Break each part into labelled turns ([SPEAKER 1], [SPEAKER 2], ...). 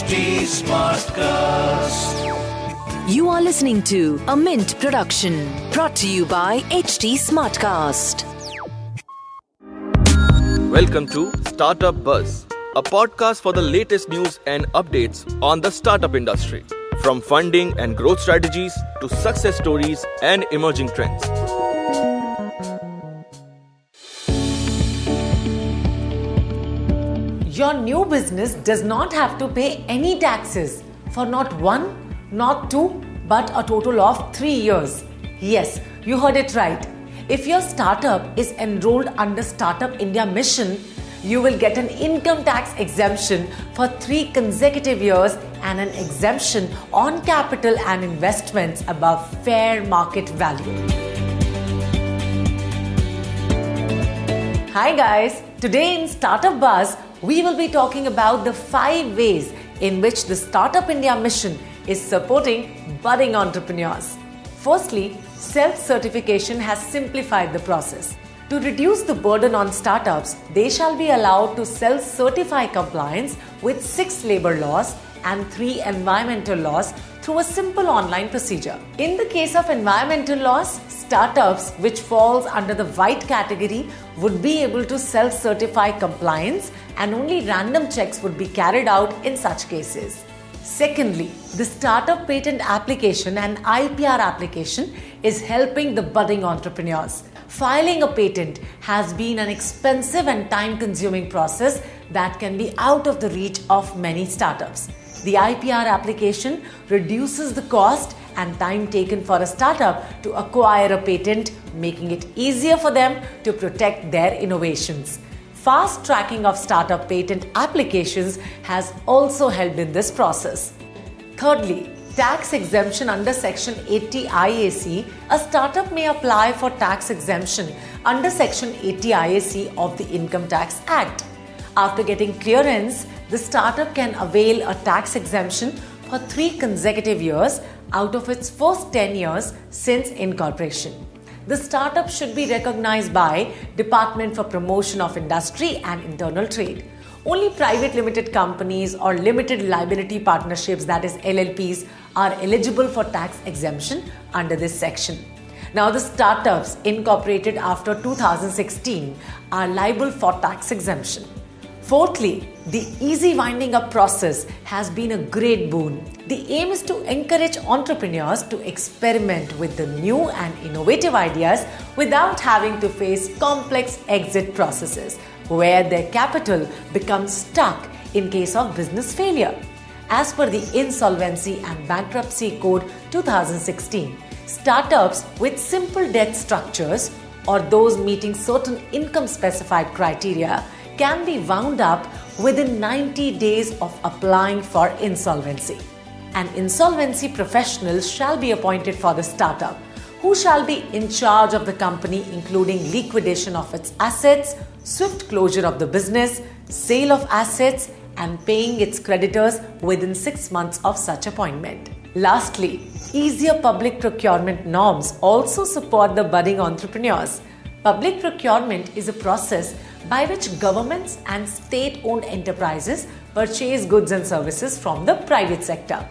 [SPEAKER 1] HT Smartcast.
[SPEAKER 2] You are listening to a Mint production brought to you by HT Smartcast.
[SPEAKER 3] Welcome to Startup Buzz, a podcast for the latest news and updates on the startup industry. From funding and growth strategies to success stories and emerging trends.
[SPEAKER 4] Your new business does not have to pay any taxes for not one, not two, but a total of three years. Yes, you heard it right. If your startup is enrolled under Startup India Mission, you will get an income tax exemption for three consecutive years and an exemption on capital and investments above fair market value. Hi guys, today in Startup Buzz, we will be talking about the five ways in which the Startup India mission is supporting budding entrepreneurs. Firstly, self certification has simplified the process. To reduce the burden on startups, they shall be allowed to self certify compliance with six labor laws and three environmental laws through a simple online procedure. In the case of environmental laws, startups which falls under the white category would be able to self-certify compliance and only random checks would be carried out in such cases. Secondly, the startup patent application and IPR application is helping the budding entrepreneurs. Filing a patent has been an expensive and time consuming process that can be out of the reach of many startups. The IPR application reduces the cost and time taken for a startup to acquire a patent, making it easier for them to protect their innovations. Fast tracking of startup patent applications has also helped in this process. Thirdly, tax exemption under Section 80 IAC, a startup may apply for tax exemption under Section 80 IAC of the Income Tax Act. After getting clearance, the startup can avail a tax exemption for three consecutive years out of its first 10 years since incorporation. The startup should be recognized by Department for Promotion of Industry and Internal Trade. Only private limited companies or limited liability partnerships that is LLPs are eligible for tax exemption under this section. Now the startups incorporated after 2016 are liable for tax exemption. Fourthly, the easy winding up process has been a great boon. The aim is to encourage entrepreneurs to experiment with the new and innovative ideas without having to face complex exit processes where their capital becomes stuck in case of business failure. As per the Insolvency and Bankruptcy Code 2016, startups with simple debt structures or those meeting certain income specified criteria can be wound up within 90 days of applying for insolvency. An insolvency professional shall be appointed for the startup, who shall be in charge of the company, including liquidation of its assets, swift closure of the business, sale of assets, and paying its creditors within six months of such appointment. Lastly, easier public procurement norms also support the budding entrepreneurs. Public procurement is a process by which governments and state owned enterprises purchase goods and services from the private sector.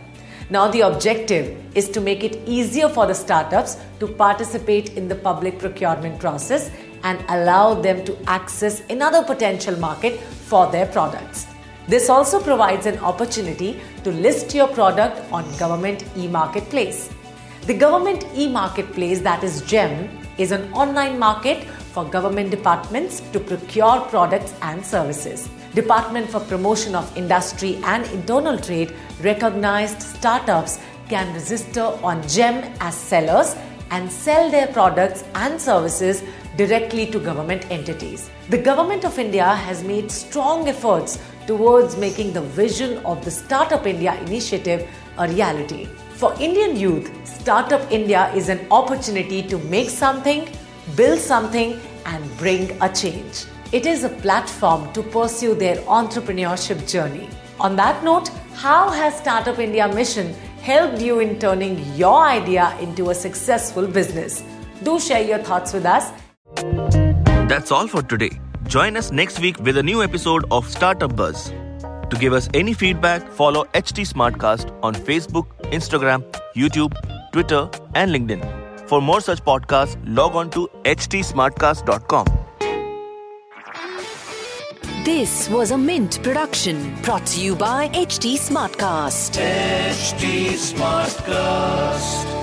[SPEAKER 4] Now, the objective is to make it easier for the startups to participate in the public procurement process and allow them to access another potential market for their products. This also provides an opportunity to list your product on government e-marketplace. The government e-marketplace that is GEM is an online market for government departments to procure products and services. Department for Promotion of Industry and Internal Trade recognized startups can register on GEM as sellers and sell their products and services directly to government entities. The Government of India has made strong efforts towards making the vision of the Startup India initiative a reality. For Indian youth, Startup India is an opportunity to make something, build something, and bring a change. It is a platform to pursue their entrepreneurship journey. On that note, how has Startup India mission helped you in turning your idea into a successful business? Do share your thoughts with us.
[SPEAKER 3] That's all for today. Join us next week with a new episode of Startup Buzz. To give us any feedback, follow HT Smartcast on Facebook, Instagram, YouTube, Twitter, and LinkedIn. For more such podcasts, log on to htsmartcast.com.
[SPEAKER 2] This was a Mint production brought to you by HT Smartcast.
[SPEAKER 1] HT Smartcast.